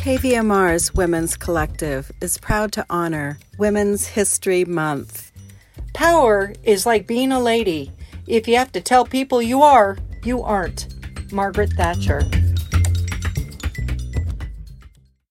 KVMR's Women's Collective is proud to honor Women's History Month. Power is like being a lady. If you have to tell people you are, you aren't. Margaret Thatcher.